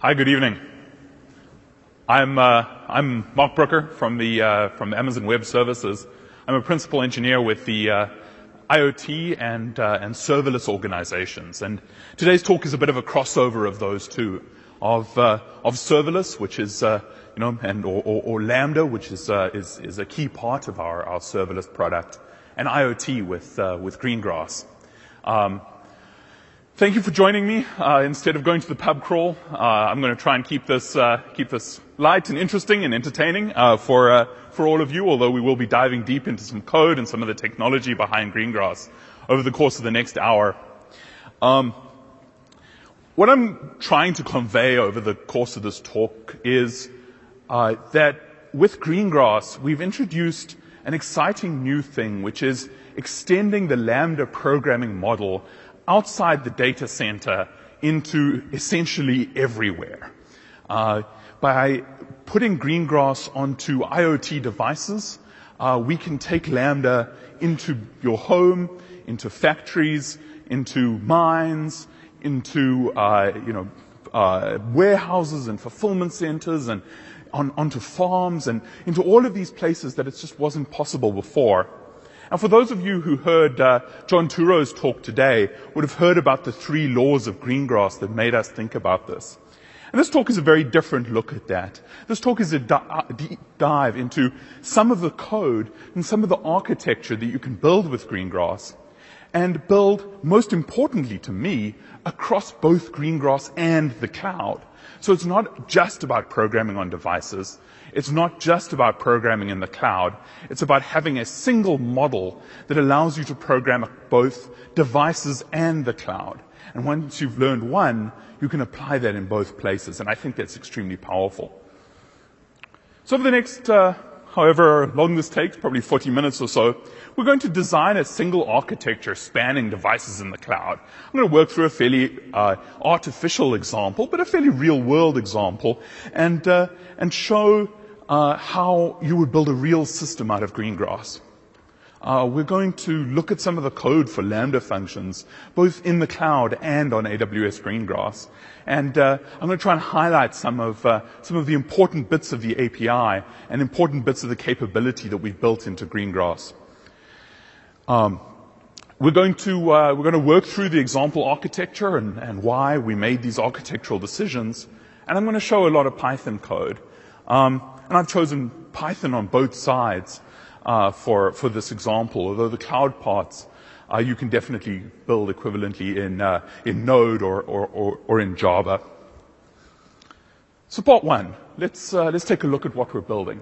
Hi, good evening. I'm, uh, I'm Marc Brooker from the, uh, from Amazon Web Services. I'm a principal engineer with the uh, IoT and, uh, and serverless organizations. And today's talk is a bit of a crossover of those two, of, uh, of serverless, which is, uh, you know, and, or, or, or Lambda, which is, is, is a key part of our, our serverless product, and IoT with, with Greengrass. Um, Thank you for joining me. Uh, instead of going to the pub crawl, uh, I'm going to try and keep this uh, keep this light and interesting and entertaining uh, for uh, for all of you. Although we will be diving deep into some code and some of the technology behind Greengrass over the course of the next hour. Um, what I'm trying to convey over the course of this talk is uh, that with Greengrass, we've introduced an exciting new thing, which is extending the Lambda programming model outside the data center into essentially everywhere. Uh, by putting Greengrass onto IoT devices, uh, we can take Lambda into your home, into factories, into mines, into uh, you know uh, warehouses and fulfillment centers, and on, onto farms, and into all of these places that it just wasn't possible before. And for those of you who heard uh, John Turo's talk today, would have heard about the three laws of Greengrass that made us think about this. And this talk is a very different look at that. This talk is a uh, deep dive into some of the code and some of the architecture that you can build with Greengrass and build, most importantly to me, across both Greengrass and the cloud. So it's not just about programming on devices. It's not just about programming in the cloud. It's about having a single model that allows you to program both devices and the cloud. And once you've learned one, you can apply that in both places. And I think that's extremely powerful. So over the next, uh, however long this takes, probably 40 minutes or so, we're going to design a single architecture spanning devices in the cloud. I'm going to work through a fairly uh, artificial example, but a fairly real world example, and, uh, and show uh, how you would build a real system out of Greengrass. Uh, we're going to look at some of the code for Lambda functions, both in the cloud and on AWS Greengrass. And uh, I'm going to try and highlight some of, uh, some of the important bits of the API and important bits of the capability that we've built into Greengrass. Um, we're going to uh, we're going to work through the example architecture and, and why we made these architectural decisions, and I'm going to show a lot of Python code. Um, and I've chosen Python on both sides uh, for, for this example, although the cloud parts uh, you can definitely build equivalently in, uh, in Node or, or, or, or, in Java. So part one, let's, uh, let's take a look at what we're building.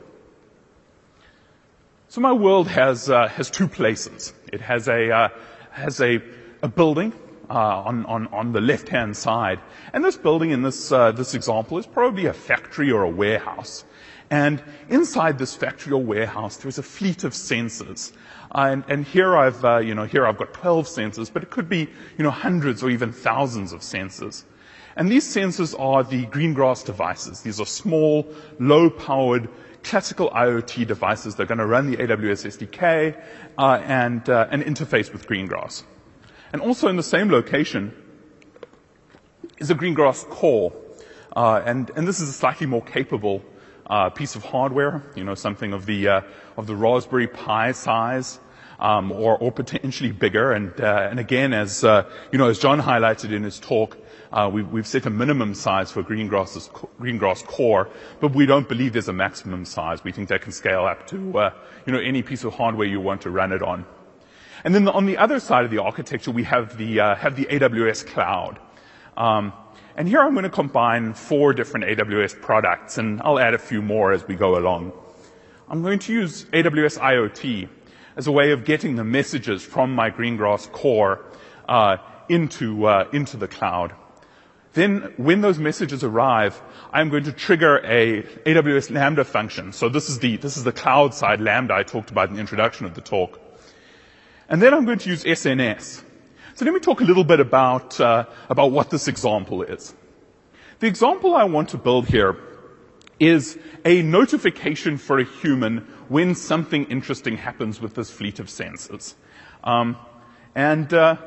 So my world has, uh, has two places. It has a, uh, has a, a building on, on, on the left-hand side. And this building in this, this example is probably a factory or a warehouse. And inside this factory or warehouse, there's a fleet of sensors. And, and, here I've, uh, you know, here I've got 12 sensors, but it could be, you know, hundreds or even thousands of sensors. And these sensors are the Greengrass devices. These are small, low-powered, classical IoT devices. They're going to run the AWS SDK uh, and, uh, and interface with Greengrass. And also in the same location is a Greengrass core. Uh, and, and this is a slightly more capable uh, piece of hardware, you know, something of the uh, of the Raspberry Pi size, um, or, or potentially bigger. And uh, and again, as uh, you know, as John highlighted in his talk, uh, we, we've set a minimum size for Greengrass's Greengrass core, but we don't believe there's a maximum size. We think that can scale up to uh, you know any piece of hardware you want to run it on. And then on the other side of the architecture, we have the have the AWS cloud. Um, and here I'm going to combine four different AWS products, and I'll add a few more as we go along. I'm going to use AWS IoT as a way of getting the messages from my Greengrass core uh, into, uh, into the cloud. Then when those messages arrive, I'm going to trigger a AWS Lambda function. So this is the, this is the cloud side Lambda I talked about in the introduction of the talk. And then I'm going to use SNS. So let me talk a little bit about, uh, about what this example is. The example I want to build here is a notification for a human when something interesting happens with this fleet of sensors. Um, and uh,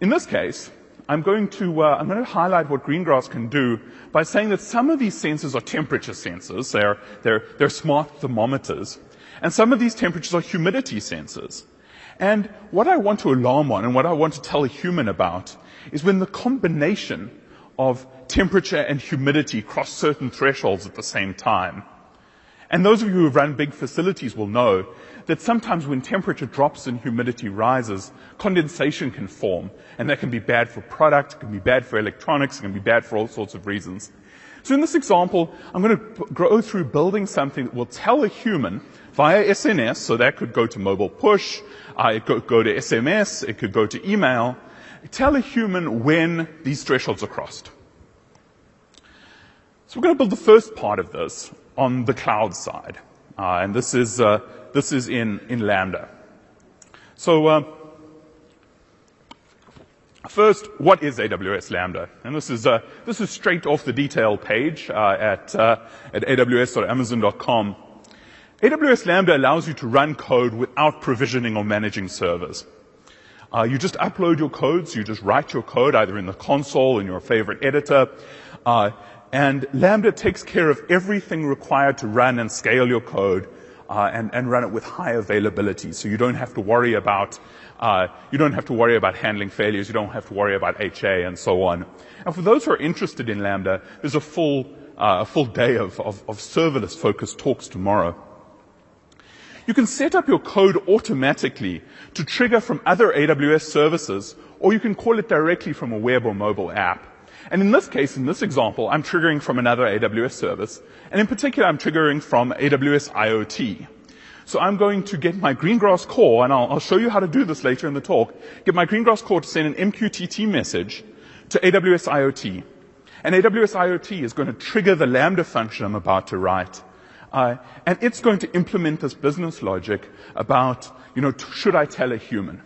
in this case, I'm going to, uh, I'm going to highlight what Greengrass can do by saying that some of these sensors are temperature sensors. They're, they're, they're smart thermometers. And some of these temperatures are humidity sensors. And what I want to alarm on and what I want to tell a human about is when the combination of temperature and humidity cross certain thresholds at the same time. And those of you who have run big facilities will know that sometimes when temperature drops and humidity rises, condensation can form, and that can be bad for product, it can be bad for electronics, it can be bad for all sorts of reasons. So in this example, I'm going to go through building something that will tell a human via SNS, so that could go to mobile push, uh, it could go to SMS, it could go to email, tell a human when these thresholds are crossed. So we're going to build the first part of this on the cloud side. Uh, and this is, uh, this is in, in Lambda. So, uh, first, what is AWS Lambda? And this is, uh, this is straight off the detail page uh, at, uh, at aws.amazon.com. AWS Lambda allows you to run code without provisioning or managing servers. Uh, you just upload your codes, you just write your code either in the console in your favorite editor, uh, and Lambda takes care of everything required to run and scale your code uh, and, and, run it with high availability. So you don't have to worry about uh, you don't have to worry about handling failures. You don't have to worry about HA and so on. And for those who are interested in Lambda, there's a full uh, a full day of, of, of serverless focused talks tomorrow. You can set up your code automatically to trigger from other AWS services, or you can call it directly from a web or mobile app. And in this case, in this example, I'm triggering from another AWS service. And in particular, I'm triggering from AWS IoT. So I'm going to get my Greengrass core, and I'll, I'll, show you how to do this later in the talk, get my Greengrass core to send an MQTT message to AWS IoT. And AWS IoT is going to trigger the Lambda function I'm about to write. Uh, and it's going to implement this business logic about, you know, t- should I tell a human?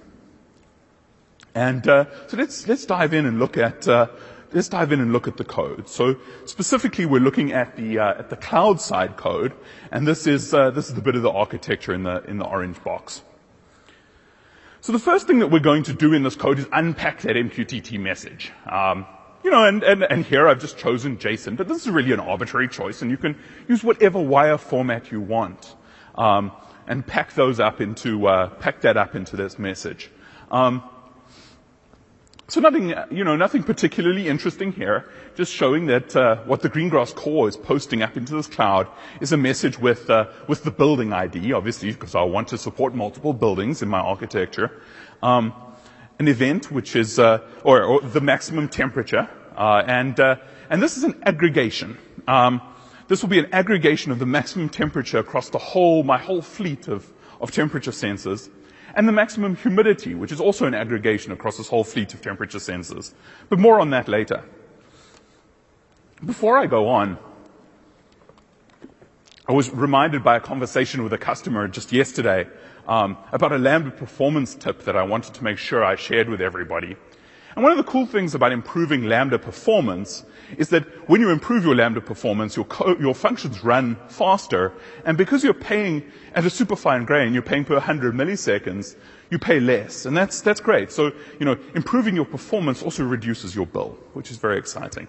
And uh, so let's let's dive in and look at uh, let's dive in and look at the code. So specifically, we're looking at the uh, at the cloud side code, and this is uh, this is the bit of the architecture in the in the orange box. So the first thing that we're going to do in this code is unpack that MQTT message. Um, you know, and, and, and here I've just chosen JSON, but this is really an arbitrary choice, and you can use whatever wire format you want, um, and pack those up into uh, pack that up into this message. Um, so nothing, you know, nothing particularly interesting here. Just showing that uh, what the Greengrass core is posting up into this cloud is a message with uh, with the building ID, obviously, because I want to support multiple buildings in my architecture. Um, an event which is uh, or, or, the maximum temperature, uh, and uh, and this is an aggregation. Um, this will be an aggregation of the maximum temperature across the whole my whole fleet of of temperature sensors and the maximum humidity, which is also an aggregation across this whole fleet of temperature sensors. But more on that later. Before I go on, I was reminded by a conversation with a customer just yesterday um, about a Lambda performance tip that I wanted to make sure I shared with everybody. And one of the cool things about improving Lambda performance is that when you improve your Lambda performance, your, co- your functions run faster, and because you're paying at a super fine grain, you're paying per 100 milliseconds, you pay less, and that's, that's great. So, you know, improving your performance also reduces your bill, which is very exciting.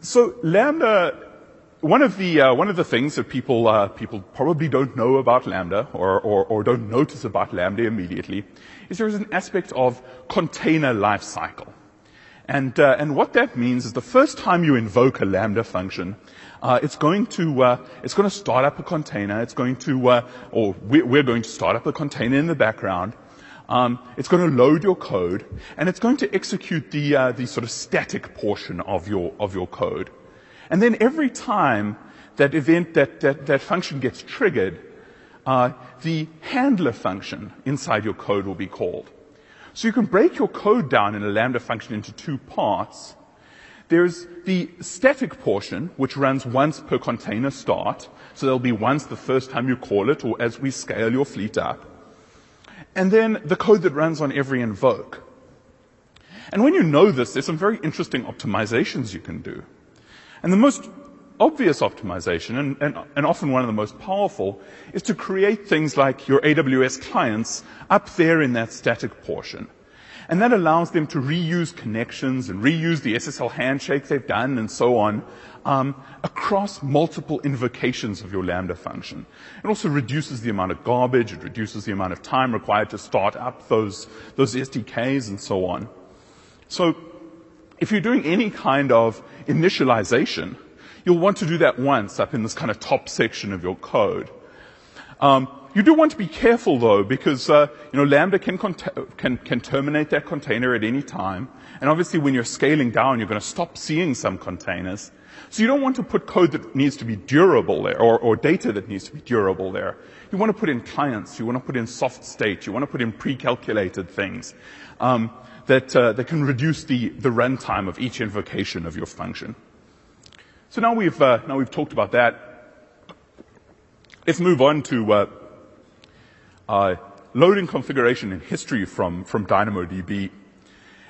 So Lambda one of the uh, one of the things that people uh, people probably don't know about Lambda or, or, or don't notice about Lambda immediately is there is an aspect of container lifecycle, and uh, and what that means is the first time you invoke a Lambda function, uh, it's going to uh, it's going to start up a container. It's going to uh, or we're going to start up a container in the background. Um, it's going to load your code, and it's going to execute the the sort of static portion of your of your code. And then every time that event, that, that, that function gets triggered, uh, the handler function inside your code will be called. So you can break your code down in a Lambda function into two parts. There's the static portion, which runs once per container start. So there'll be once the first time you call it or as we scale your fleet up. And then the code that runs on every invoke. And when you know this, there's some very interesting optimizations you can do. And the most obvious optimization, and, and, and, often one of the most powerful, is to create things like your AWS clients up there in that static portion. And that allows them to reuse connections and reuse the SSL handshake they've done and so on um, across multiple invocations of your Lambda function. It also reduces the amount of garbage, it reduces the amount of time required to start up those, those SDKs and so on. So if you're doing any kind of initialization, you'll want to do that once up in this kind of top section of your code. Um, you do want to be careful though, because uh, you know Lambda can, can, can terminate that container at any time, and obviously when you're scaling down, you're going to stop seeing some containers. So you don't want to put code that needs to be durable there, or, or data that needs to be durable there. You want to put in clients, you want to put in soft state, you want to put in pre-calculated things um, that uh, that can reduce the the runtime of each invocation of your function. So now we've uh, now we've talked about that. Let's move on to uh, uh, loading configuration and history from, from DynamoDB.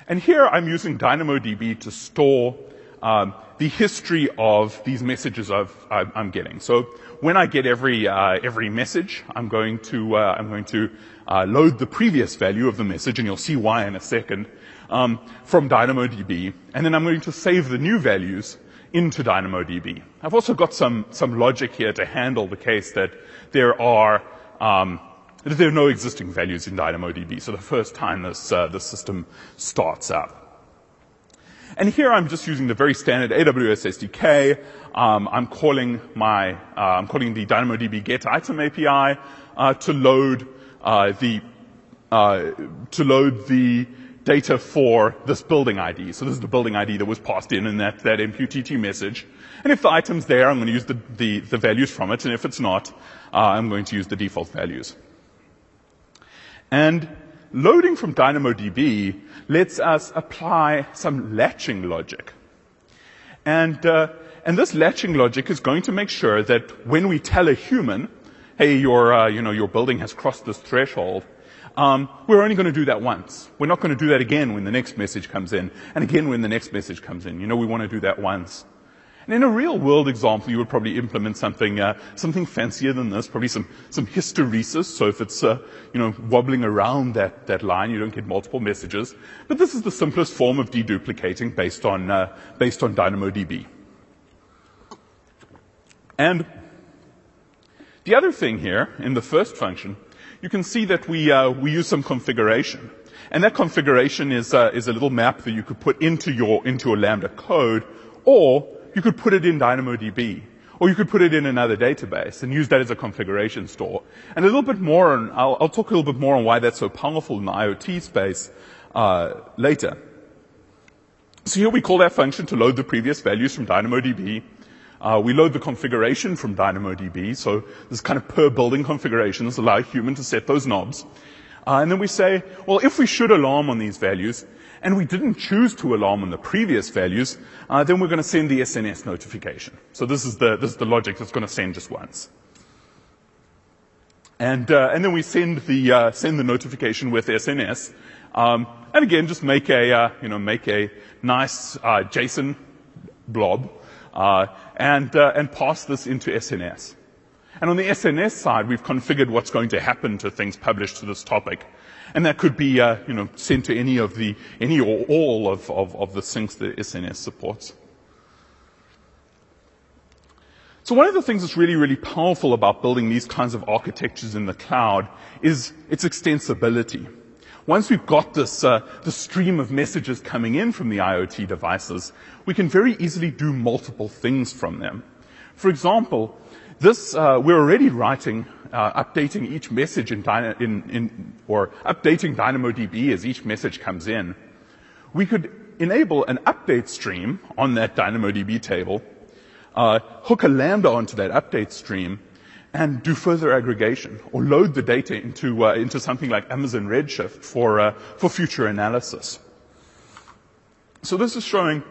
And here I'm using DynamoDB to store um, the history of these messages uh, I'm getting. So when I get every uh, every message, I'm going to uh, I'm going to uh, load the previous value of the message, and you'll see why in a second um, from DynamoDB, and then I'm going to save the new values into DynamoDB. I've also got some some logic here to handle the case that there are um, there are no existing values in DynamoDB, so the first time this, uh, the system starts up. And here I'm just using the very standard AWS SDK. Um, I'm calling my, uh, I'm calling the DynamoDB get item API uh, to load uh, the uh, to load the data for this building ID. So this is the building ID that was passed in in that, that MQTT message. And if the item's there, I'm going to use the, the, the values from it. And if it's not, uh, I'm going to use the default values. And loading from DynamoDB lets us apply some latching logic. And, uh, and this latching logic is going to make sure that when we tell a human, hey, your, uh, you know, your building has crossed this threshold, um, we're only going to do that once. We're not going to do that again when the next message comes in, and again when the next message comes in. You know, we want to do that once. And in a real world example, you would probably implement something, uh, something fancier than this, probably some, some hysteresis. So if it's, uh, you know, wobbling around that, that line, you don't get multiple messages. But this is the simplest form of deduplicating based on, uh, based on DynamoDB. And the other thing here in the first function, you can see that we, uh, we use some configuration. And that configuration is, uh, is a little map that you could put into your, into your Lambda code, or you could put it in DynamoDB, or you could put it in another database and use that as a configuration store. And a little bit more, on, I'll, I'll talk a little bit more on why that's so powerful in the IoT space uh, later. So here we call that function to load the previous values from DynamoDB. Uh, we load the configuration from DynamoDB, so this kind of per building configurations allow a human to set those knobs. Uh, and then we say, well, if we should alarm on these values, and we didn't choose to alarm on the previous values, uh, then we're going to send the SNS notification. So this is the, this is the logic that's going to send just once. And, uh, and then we send the, uh, send the notification with SNS. Um, and again, just make a, uh, you know, make a nice uh, JSON blob uh, and, and pass this into SNS. And on the SNS side, we've configured what's going to happen to things published to this topic. And that could be, uh, you know, sent to any of the, any or all of, of, of the sinks that SNS supports. So one of the things that's really, really powerful about building these kinds of architectures in the cloud is its extensibility. Once we've got this, uh, the stream of messages coming in from the IoT devices, we can very easily do multiple things from them. For example, this, uh, we're already writing uh, updating each message in, in, in, or updating DynamoDB as each message comes in, we could enable an update stream on that DynamoDB table, uh, hook a Lambda onto that update stream, and do further aggregation or load the data into, uh, into something like Amazon Redshift for, uh, for future analysis. So this is showing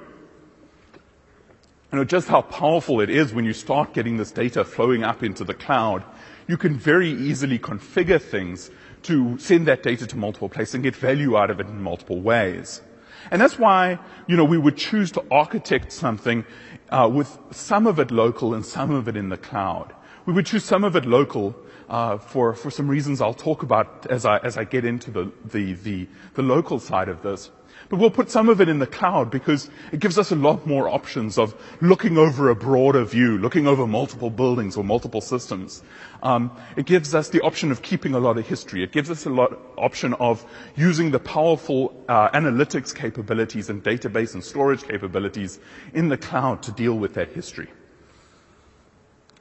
you know, just how powerful it is when you start getting this data flowing up into the cloud you can very easily configure things to send that data to multiple places and get value out of it in multiple ways. And that's why, you know, we would choose to architect something uh, with some of it local and some of it in the cloud. We would choose some of it local uh, for, for some reasons I'll talk about as I, as I get into the, the, the, the local side of this. But we'll put some of it in the cloud because it gives us a lot more options of looking over a broader view, looking over multiple buildings or multiple systems. Um, it gives us the option of keeping a lot of history. It gives us a lot option of using the powerful uh, analytics capabilities and database and storage capabilities in the cloud to deal with that history.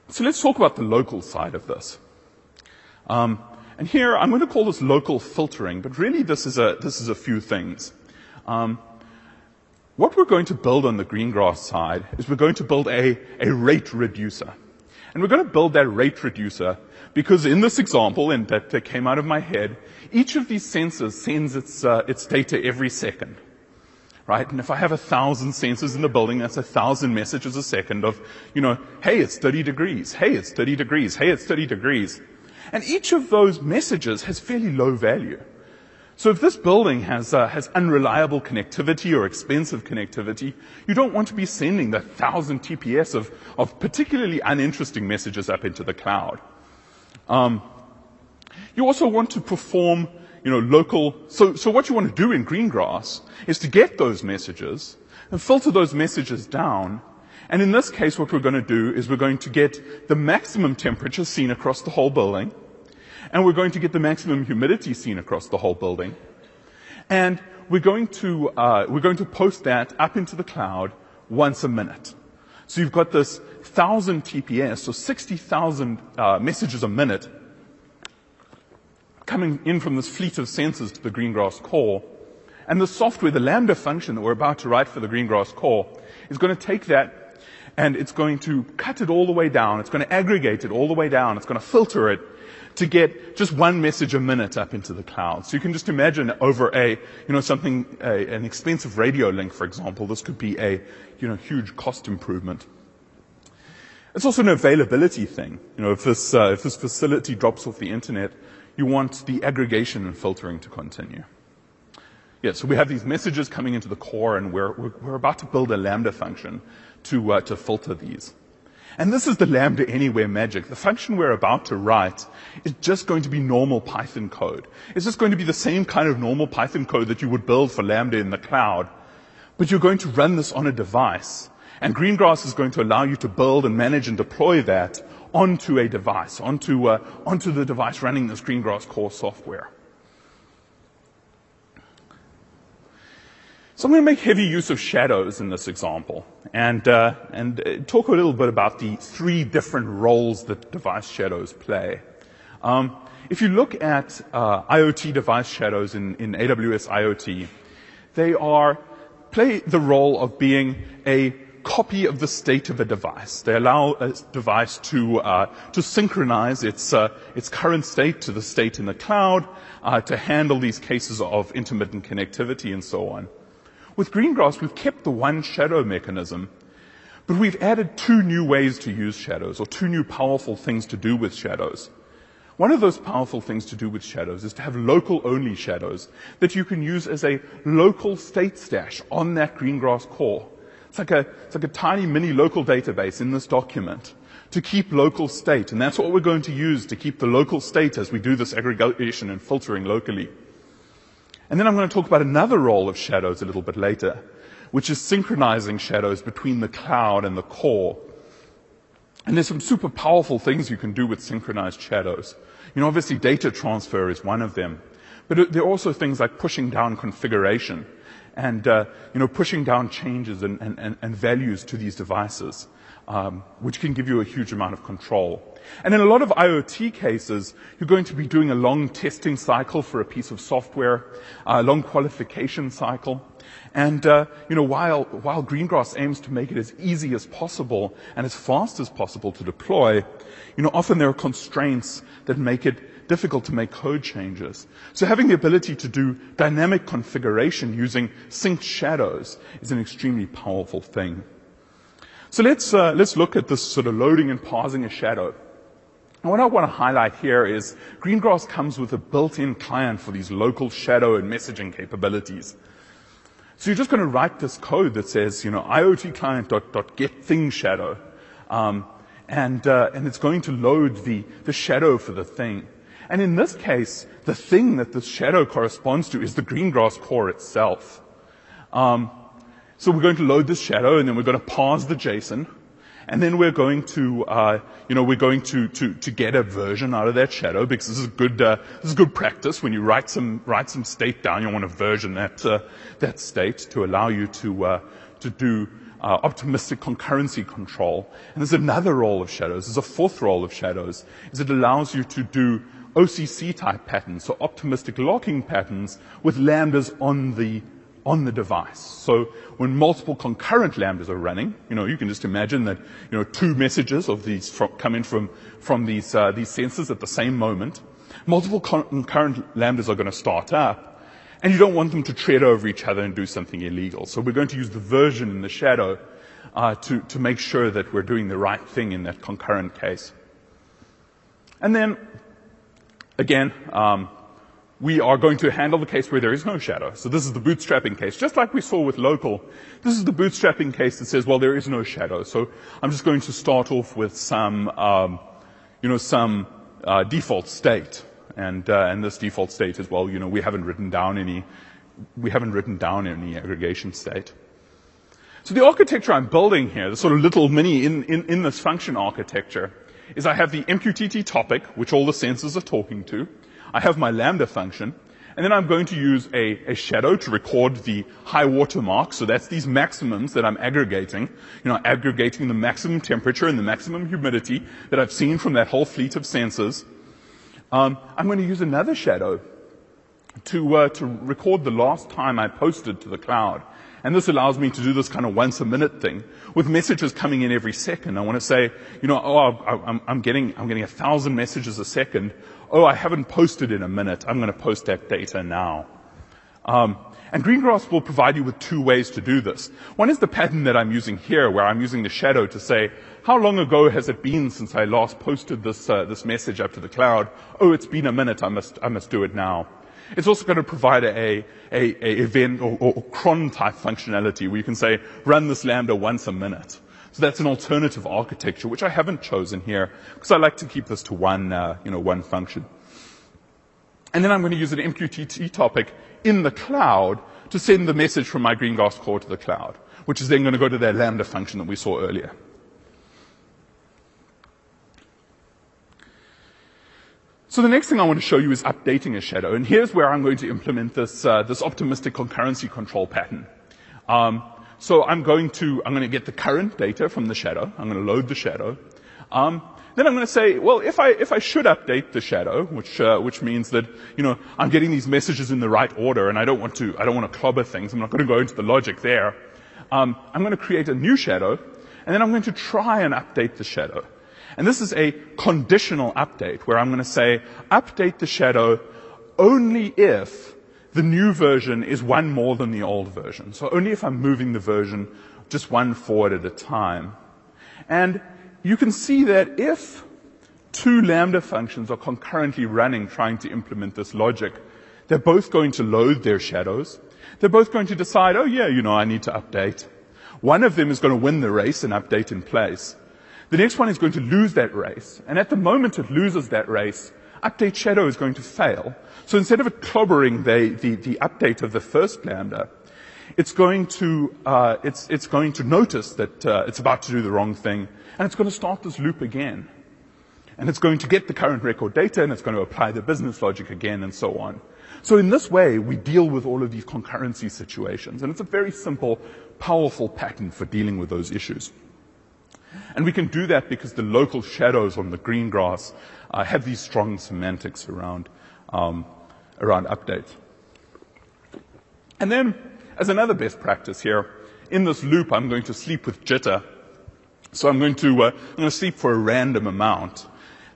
So let's talk about the local side of this. Um, and here I'm going to call this local filtering, but really this is a this is a few things. Um, what we're going to build on the Greengrass side is we're going to build a, a rate reducer. And we're going to build that rate reducer because in this example, and that, that came out of my head, each of these sensors sends its, uh, its data every second. Right? And if I have a thousand sensors in the building, that's a thousand messages a second of, you know, hey, it's 30 degrees. Hey, it's 30 degrees. Hey, it's 30 degrees. And each of those messages has fairly low value. So if this building has, uh, has unreliable connectivity or expensive connectivity, you don't want to be sending the thousand TPS of, of particularly uninteresting messages up into the cloud. Um, you also want to perform, you know, local. So, so what you want to do in Greengrass is to get those messages and filter those messages down. And in this case, what we're going to do is we're going to get the maximum temperature seen across the whole building and we're going to get the maximum humidity seen across the whole building. And we're going to, uh, we're going to post that up into the cloud once a minute. So you've got this thousand TPS, so 60,000 uh, messages a minute coming in from this fleet of sensors to the Greengrass core. And the software, the Lambda function that we're about to write for the Greengrass core, is going to take that and it's going to cut it all the way down. It's going to aggregate it all the way down. It's going to filter it to get just one message a minute up into the cloud. So you can just imagine over a, you know, something, a, an expensive radio link, for example, this could be a, you know, huge cost improvement. It's also an availability thing. You know, if this, uh, if this facility drops off the internet, you want the aggregation and filtering to continue. Yeah, so we have these messages coming into the core and we're, we're, we're about to build a Lambda function to, uh, to filter these. And this is the Lambda Anywhere magic. The function we're about to write is just going to be normal Python code. It's just going to be the same kind of normal Python code that you would build for Lambda in the cloud. But you're going to run this on a device. And Greengrass is going to allow you to build and manage and deploy that onto a device, onto, uh, onto the device running this Greengrass core software. So I'm going to make heavy use of shadows in this example and, uh, and uh, talk a little bit about the three different roles that device shadows play. Um, if you look at uh, IoT device shadows in, in AWS IoT, they are play the role of being a copy of the state of a device. They allow a device to uh, to synchronize its uh, its current state to the state in the cloud, uh, to handle these cases of intermittent connectivity and so on. With Greengrass, we've kept the one shadow mechanism, but we've added two new ways to use shadows, or two new powerful things to do with shadows. One of those powerful things to do with shadows is to have local only shadows that you can use as a local state stash on that Greengrass core. It's like a, it's like a tiny mini local database in this document to keep local state. And that's what we're going to use to keep the local state as we do this aggregation and filtering locally. And then I'm going to talk about another role of shadows a little bit later, which is synchronizing shadows between the cloud and the core. And there's some super powerful things you can do with synchronized shadows. You know, obviously data transfer is one of them. But there are also things like pushing down configuration and, uh, you know, pushing down changes and, and, and values to these devices, um, which can give you a huge amount of control. And in a lot of IoT cases, you're going to be doing a long testing cycle for a piece of software, a long qualification cycle. And, uh, you know, while, while Greengrass aims to make it as easy as possible and as fast as possible to deploy, you know, often there are constraints that make it difficult to make code changes. So having the ability to do dynamic configuration using synced shadows is an extremely powerful thing. So let's, uh, let's look at this sort of loading and parsing a shadow. And what I want to highlight here is Greengrass comes with a built-in client for these local shadow and messaging capabilities. So you're just going to write this code that says, you know, IoT client dot, dot get thing shadow. Um, and, uh, and it's going to load the, the shadow for the thing. And in this case, the thing that this shadow corresponds to is the greengrass core itself. Um, so we're going to load this shadow and then we're going to parse the JSON. And then we're going to, uh, you know, we're going to, to, to get a version out of that shadow because this is good, uh, this is good practice. When you write some, write some state down, you want to version that, uh, that state to allow you to, uh, to do uh, optimistic concurrency control. And there's another role of shadows. There's a fourth role of shadows, is it allows you to do OCC type patterns, so optimistic locking patterns with lambdas on the on the device. So when multiple concurrent lambdas are running, you know, you can just imagine that, you know, two messages of these from, come in from, from these, uh, these sensors at the same moment. Multiple concurrent lambdas are going to start up, and you don't want them to tread over each other and do something illegal. So we're going to use the version in the shadow uh, to, to make sure that we're doing the right thing in that concurrent case. And then, again, um, we are going to handle the case where there is no shadow. So this is the bootstrapping case. Just like we saw with local, this is the bootstrapping case that says, well, there is no shadow. So I'm just going to start off with some, um, you know, some uh, default state. And, uh, and this default state is, well, you know, we haven't written down any, we haven't written down any aggregation state. So the architecture I'm building here, the sort of little mini in, in, in this function architecture, is I have the MQTT topic, which all the sensors are talking to. I have my lambda function, and then I'm going to use a, a, shadow to record the high water mark. So that's these maximums that I'm aggregating. You know, aggregating the maximum temperature and the maximum humidity that I've seen from that whole fleet of sensors. Um, I'm going to use another shadow to, uh, to record the last time I posted to the cloud. And this allows me to do this kind of once a minute thing with messages coming in every second. I want to say, you know, oh, I'm, I'm getting, I'm getting a thousand messages a second. Oh, I haven't posted in a minute. I'm going to post that data now. Um, and Greengrass will provide you with two ways to do this. One is the pattern that I'm using here, where I'm using the shadow to say, how long ago has it been since I last posted this, uh, this message up to the cloud? Oh, it's been a minute. I must, I must do it now. It's also going to provide a, a, a event or, or, cron type functionality where you can say, run this Lambda once a minute. So that's an alternative architecture, which I haven't chosen here because I like to keep this to one, uh, you know, one function. And then I'm going to use an MQTT topic in the cloud to send the message from my Greengrass core to the cloud, which is then going to go to that Lambda function that we saw earlier. So the next thing I want to show you is updating a shadow. And here's where I'm going to implement this, uh, this optimistic concurrency control pattern. Um, so I'm going to, I'm going to get the current data from the shadow. I'm going to load the shadow. Um, then I'm going to say, well, if I, if I should update the shadow, which, uh, which means that, you know, I'm getting these messages in the right order and I don't want to, I don't want to clobber things. I'm not going to go into the logic there. Um, I'm going to create a new shadow and then I'm going to try and update the shadow. And this is a conditional update where I'm going to say update the shadow only if the new version is one more than the old version. So only if I'm moving the version just one forward at a time. And you can see that if two lambda functions are concurrently running trying to implement this logic, they're both going to load their shadows. They're both going to decide, oh yeah, you know, I need to update. One of them is going to win the race and update in place. The next one is going to lose that race. And at the moment it loses that race, update shadow is going to fail. So instead of it clobbering the, the, the update of the first lambda, it's going to, uh, it's, it's going to notice that uh, it's about to do the wrong thing, and it's going to start this loop again. And it's going to get the current record data, and it's going to apply the business logic again, and so on. So in this way, we deal with all of these concurrency situations, and it's a very simple, powerful pattern for dealing with those issues. And we can do that because the local shadows on the Greengrass uh, have these strong semantics around, um, around updates. And then, as another best practice here, in this loop, I'm going to sleep with jitter. So I'm going to, uh, I'm going to sleep for a random amount.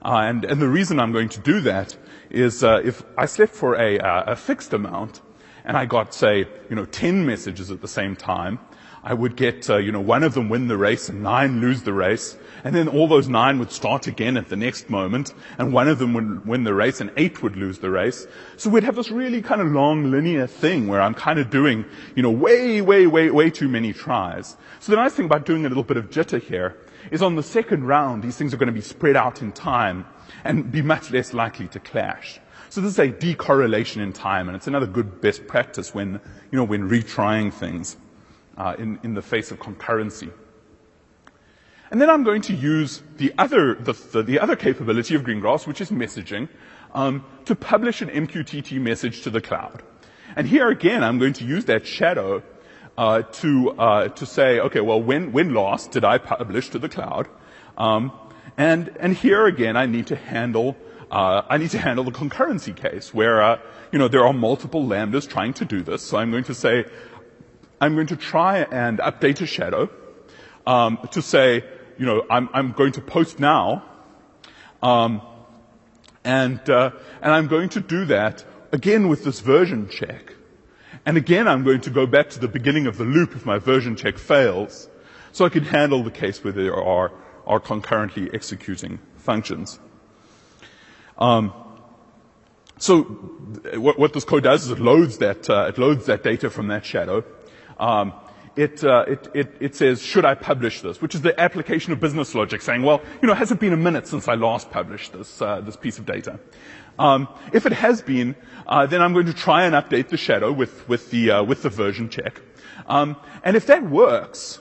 Uh, and, and the reason I'm going to do that is uh, if I slept for a, uh, a fixed amount and I got, say, you know, 10 messages at the same time, I would get, uh, you know, one of them win the race and nine lose the race. And then all those nine would start again at the next moment. And one of them would win the race and eight would lose the race. So we'd have this really kind of long linear thing where I'm kind of doing, you know, way, way, way, way too many tries. So the nice thing about doing a little bit of jitter here is on the second round, these things are going to be spread out in time and be much less likely to clash. So this is a decorrelation in time, and it's another good best practice when, you know, when retrying things uh, in, in the face of concurrency. And then I'm going to use the other, the, the, the other capability of Greengrass, which is messaging, um, to publish an MQTT message to the cloud. And here again, I'm going to use that shadow uh, to uh, to say, okay, well, when when last did I publish to the cloud? Um, and and here again, I need to handle uh, I need to handle the concurrency case where uh, you know there are multiple lambdas trying to do this. So I'm going to say I'm going to try and update a shadow um, to say, you know, I'm, I'm going to post now, um, and uh, and I'm going to do that again with this version check. And again, I'm going to go back to the beginning of the loop if my version check fails, so I can handle the case where there are, are concurrently executing functions. Um, so what, what, this code does is it loads that, uh, it loads that data from that shadow. Um, it, uh, it, it, it, says, should I publish this? Which is the application of business logic saying, well, you know, has it been a minute since I last published this, uh, this piece of data? Um, if it has been, uh, then I'm going to try and update the shadow with, with, the, uh, with the version check. Um, and if that works,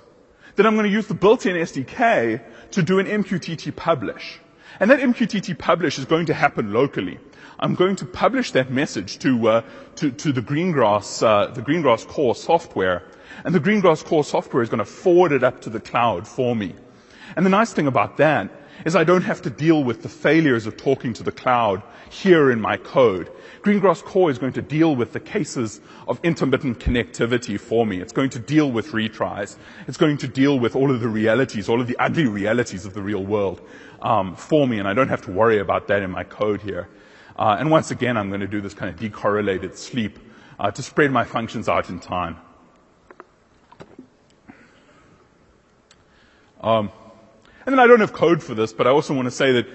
then I'm going to use the built-in SDK to do an MQTT publish. And that MQTT publish is going to happen locally. I'm going to publish that message to, uh, to, to, the Greengrass, uh, the Greengrass core software and the Greengrass core software is going to forward it up to the cloud for me. And the nice thing about that is I don't have to deal with the failures of talking to the cloud here in my code. Greengrass Core is going to deal with the cases of intermittent connectivity for me. It's going to deal with retries. It's going to deal with all of the realities, all of the ugly realities of the real world um, for me, and I don't have to worry about that in my code here. Uh, and once again, I'm going to do this kind of decorrelated sleep uh, to spread my functions out in time. Um, and then I don't have code for this, but I also want to say that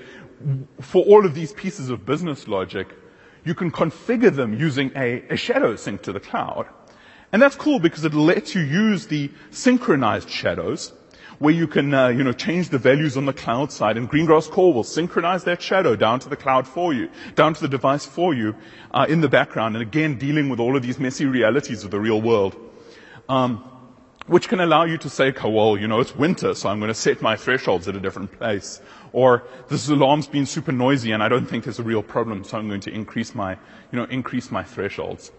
for all of these pieces of business logic, you can configure them using a, a shadow sync to the cloud. And that's cool because it lets you use the synchronized shadows where you can, uh, you know, change the values on the cloud side and Greengrass Core will synchronize that shadow down to the cloud for you, down to the device for you, uh, in the background. And again, dealing with all of these messy realities of the real world. Um, which can allow you to say, oh, well, you know, it's winter, so I'm going to set my thresholds at a different place. Or this alarm's been super noisy and I don't think there's a real problem, so I'm going to increase my, you know, increase my thresholds.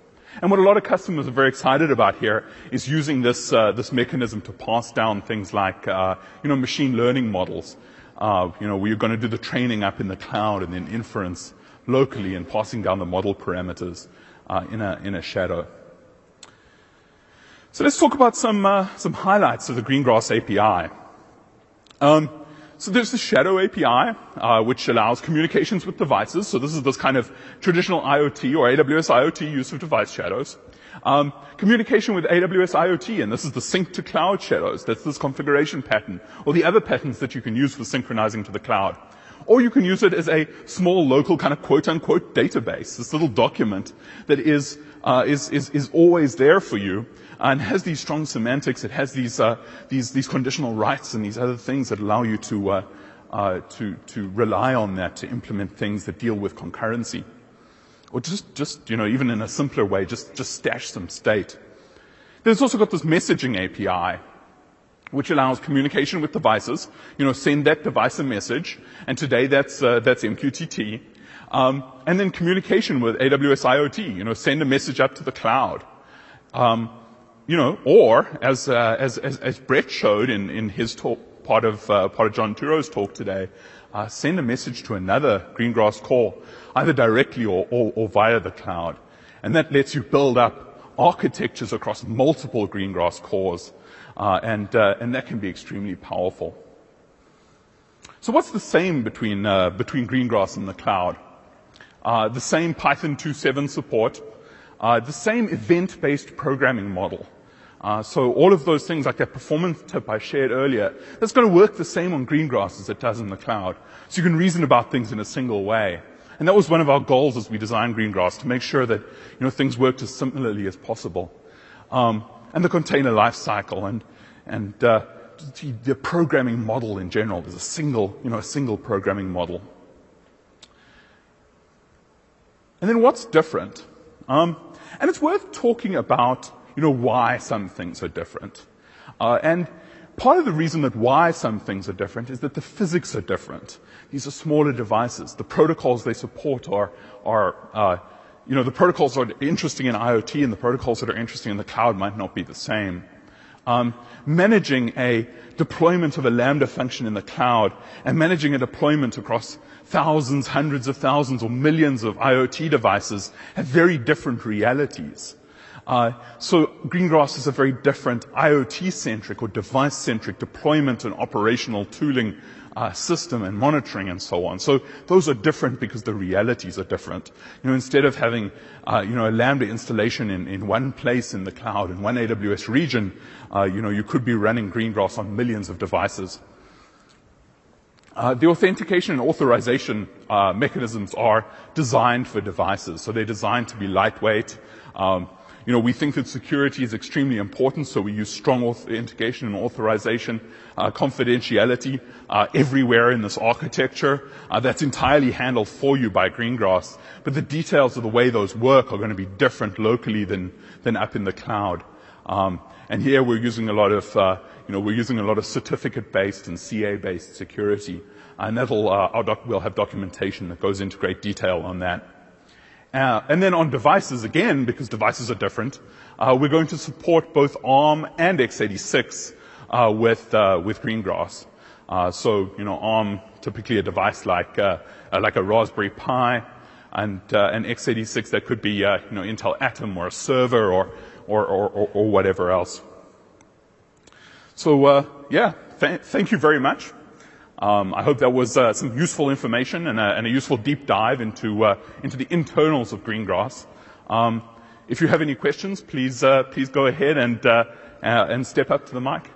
And what a lot of customers are very excited about here is using this, uh, this mechanism to pass down things like, uh, you know, machine learning models. Uh, you know, we're going to do the training up in the cloud and then inference locally and passing down the model parameters uh, in, a, in a shadow. So let's talk about some, uh, some highlights of the Greengrass API. Um, so there's the Shadow API, uh, which allows communications with devices. So this is this kind of traditional IoT or AWS IoT use of device shadows. Um, communication with AWS IoT, and this is the sync to cloud shadows. That's this configuration pattern, or the other patterns that you can use for synchronizing to the cloud. Or you can use it as a small local kind of quote unquote database, this little document that is, uh, is, is, is always there for you and has these strong semantics. It has these, uh, these, these conditional writes and these other things that allow you to, uh, uh, to, to rely on that to implement things that deal with concurrency. Or just, just, you know, even in a simpler way, just, just stash some state. There's also got this messaging API, which allows communication with devices. You know, send that device a message, and today that's, uh, that's MQTT. Um, and then communication with AWS IoT, you know, send a message up to the cloud. Um, you know, or as, uh, as, as, as, Brett showed in, in his talk, part of, uh, part of John Turo's talk today, uh, send a message to another Greengrass core, either directly or, or, or, via the cloud. And that lets you build up architectures across multiple Greengrass cores, uh, and, uh, and that can be extremely powerful. So what's the same between, uh, between Greengrass and the cloud? the same Python 2.7 support, the same event-based programming model. Uh, so all of those things, like that performance tip I shared earlier, that's going to work the same on Greengrass as it does in the cloud. So you can reason about things in a single way. And that was one of our goals as we designed Greengrass, to make sure that you know, things worked as similarly as possible. Um, and the container lifecycle and, and uh, the programming model in general is a single, you know, a single programming model. And then what's different? Um, and it's worth talking about, you know, why some things are different. Uh, and part of the reason that why some things are different is that the physics are different. These are smaller devices. The protocols they support are, are uh, you know, the protocols that are interesting in IoT and the protocols that are interesting in the cloud might not be the same. Um, managing a deployment of a Lambda function in the cloud and managing a deployment across thousands, hundreds of thousands, or millions of IoT devices have very different realities. Uh, so Greengrass is a very different IoT-centric or device-centric deployment and operational tooling uh, system and monitoring and so on. So those are different because the realities are different. You know, instead of having, uh, you know, a Lambda installation in, in one place in the cloud, in one AWS region, uh, you know, you could be running Greengrass on millions of devices. Uh, the authentication and authorization uh, mechanisms are designed for devices, so they're designed to be lightweight. Um, you know, we think that security is extremely important, so we use strong authentication and authorization, uh, confidentiality uh, everywhere in this architecture. Uh, that's entirely handled for you by Greengrass, but the details of the way those work are going to be different locally than than up in the cloud. Um, and here we're using a lot of, uh, you know, we're using a lot of certificate-based and CA-based security, and that'll uh, doc- we'll have documentation that goes into great detail on that. Uh, and then on devices again, because devices are different, uh, we're going to support both ARM and x86 uh, with uh, with Greengrass. Uh, so you know, ARM typically a device like uh, like a Raspberry Pi, and an x86 that could be you know Intel Atom or a server or or, or, or whatever else. So yeah, th- thank you very much. Um, I hope that was uh, some useful information and a, and a, useful deep dive into uh, into the internals of Greengrass. Um, if you have any questions, please uh, please go ahead and uh, uh, and step up to the mic.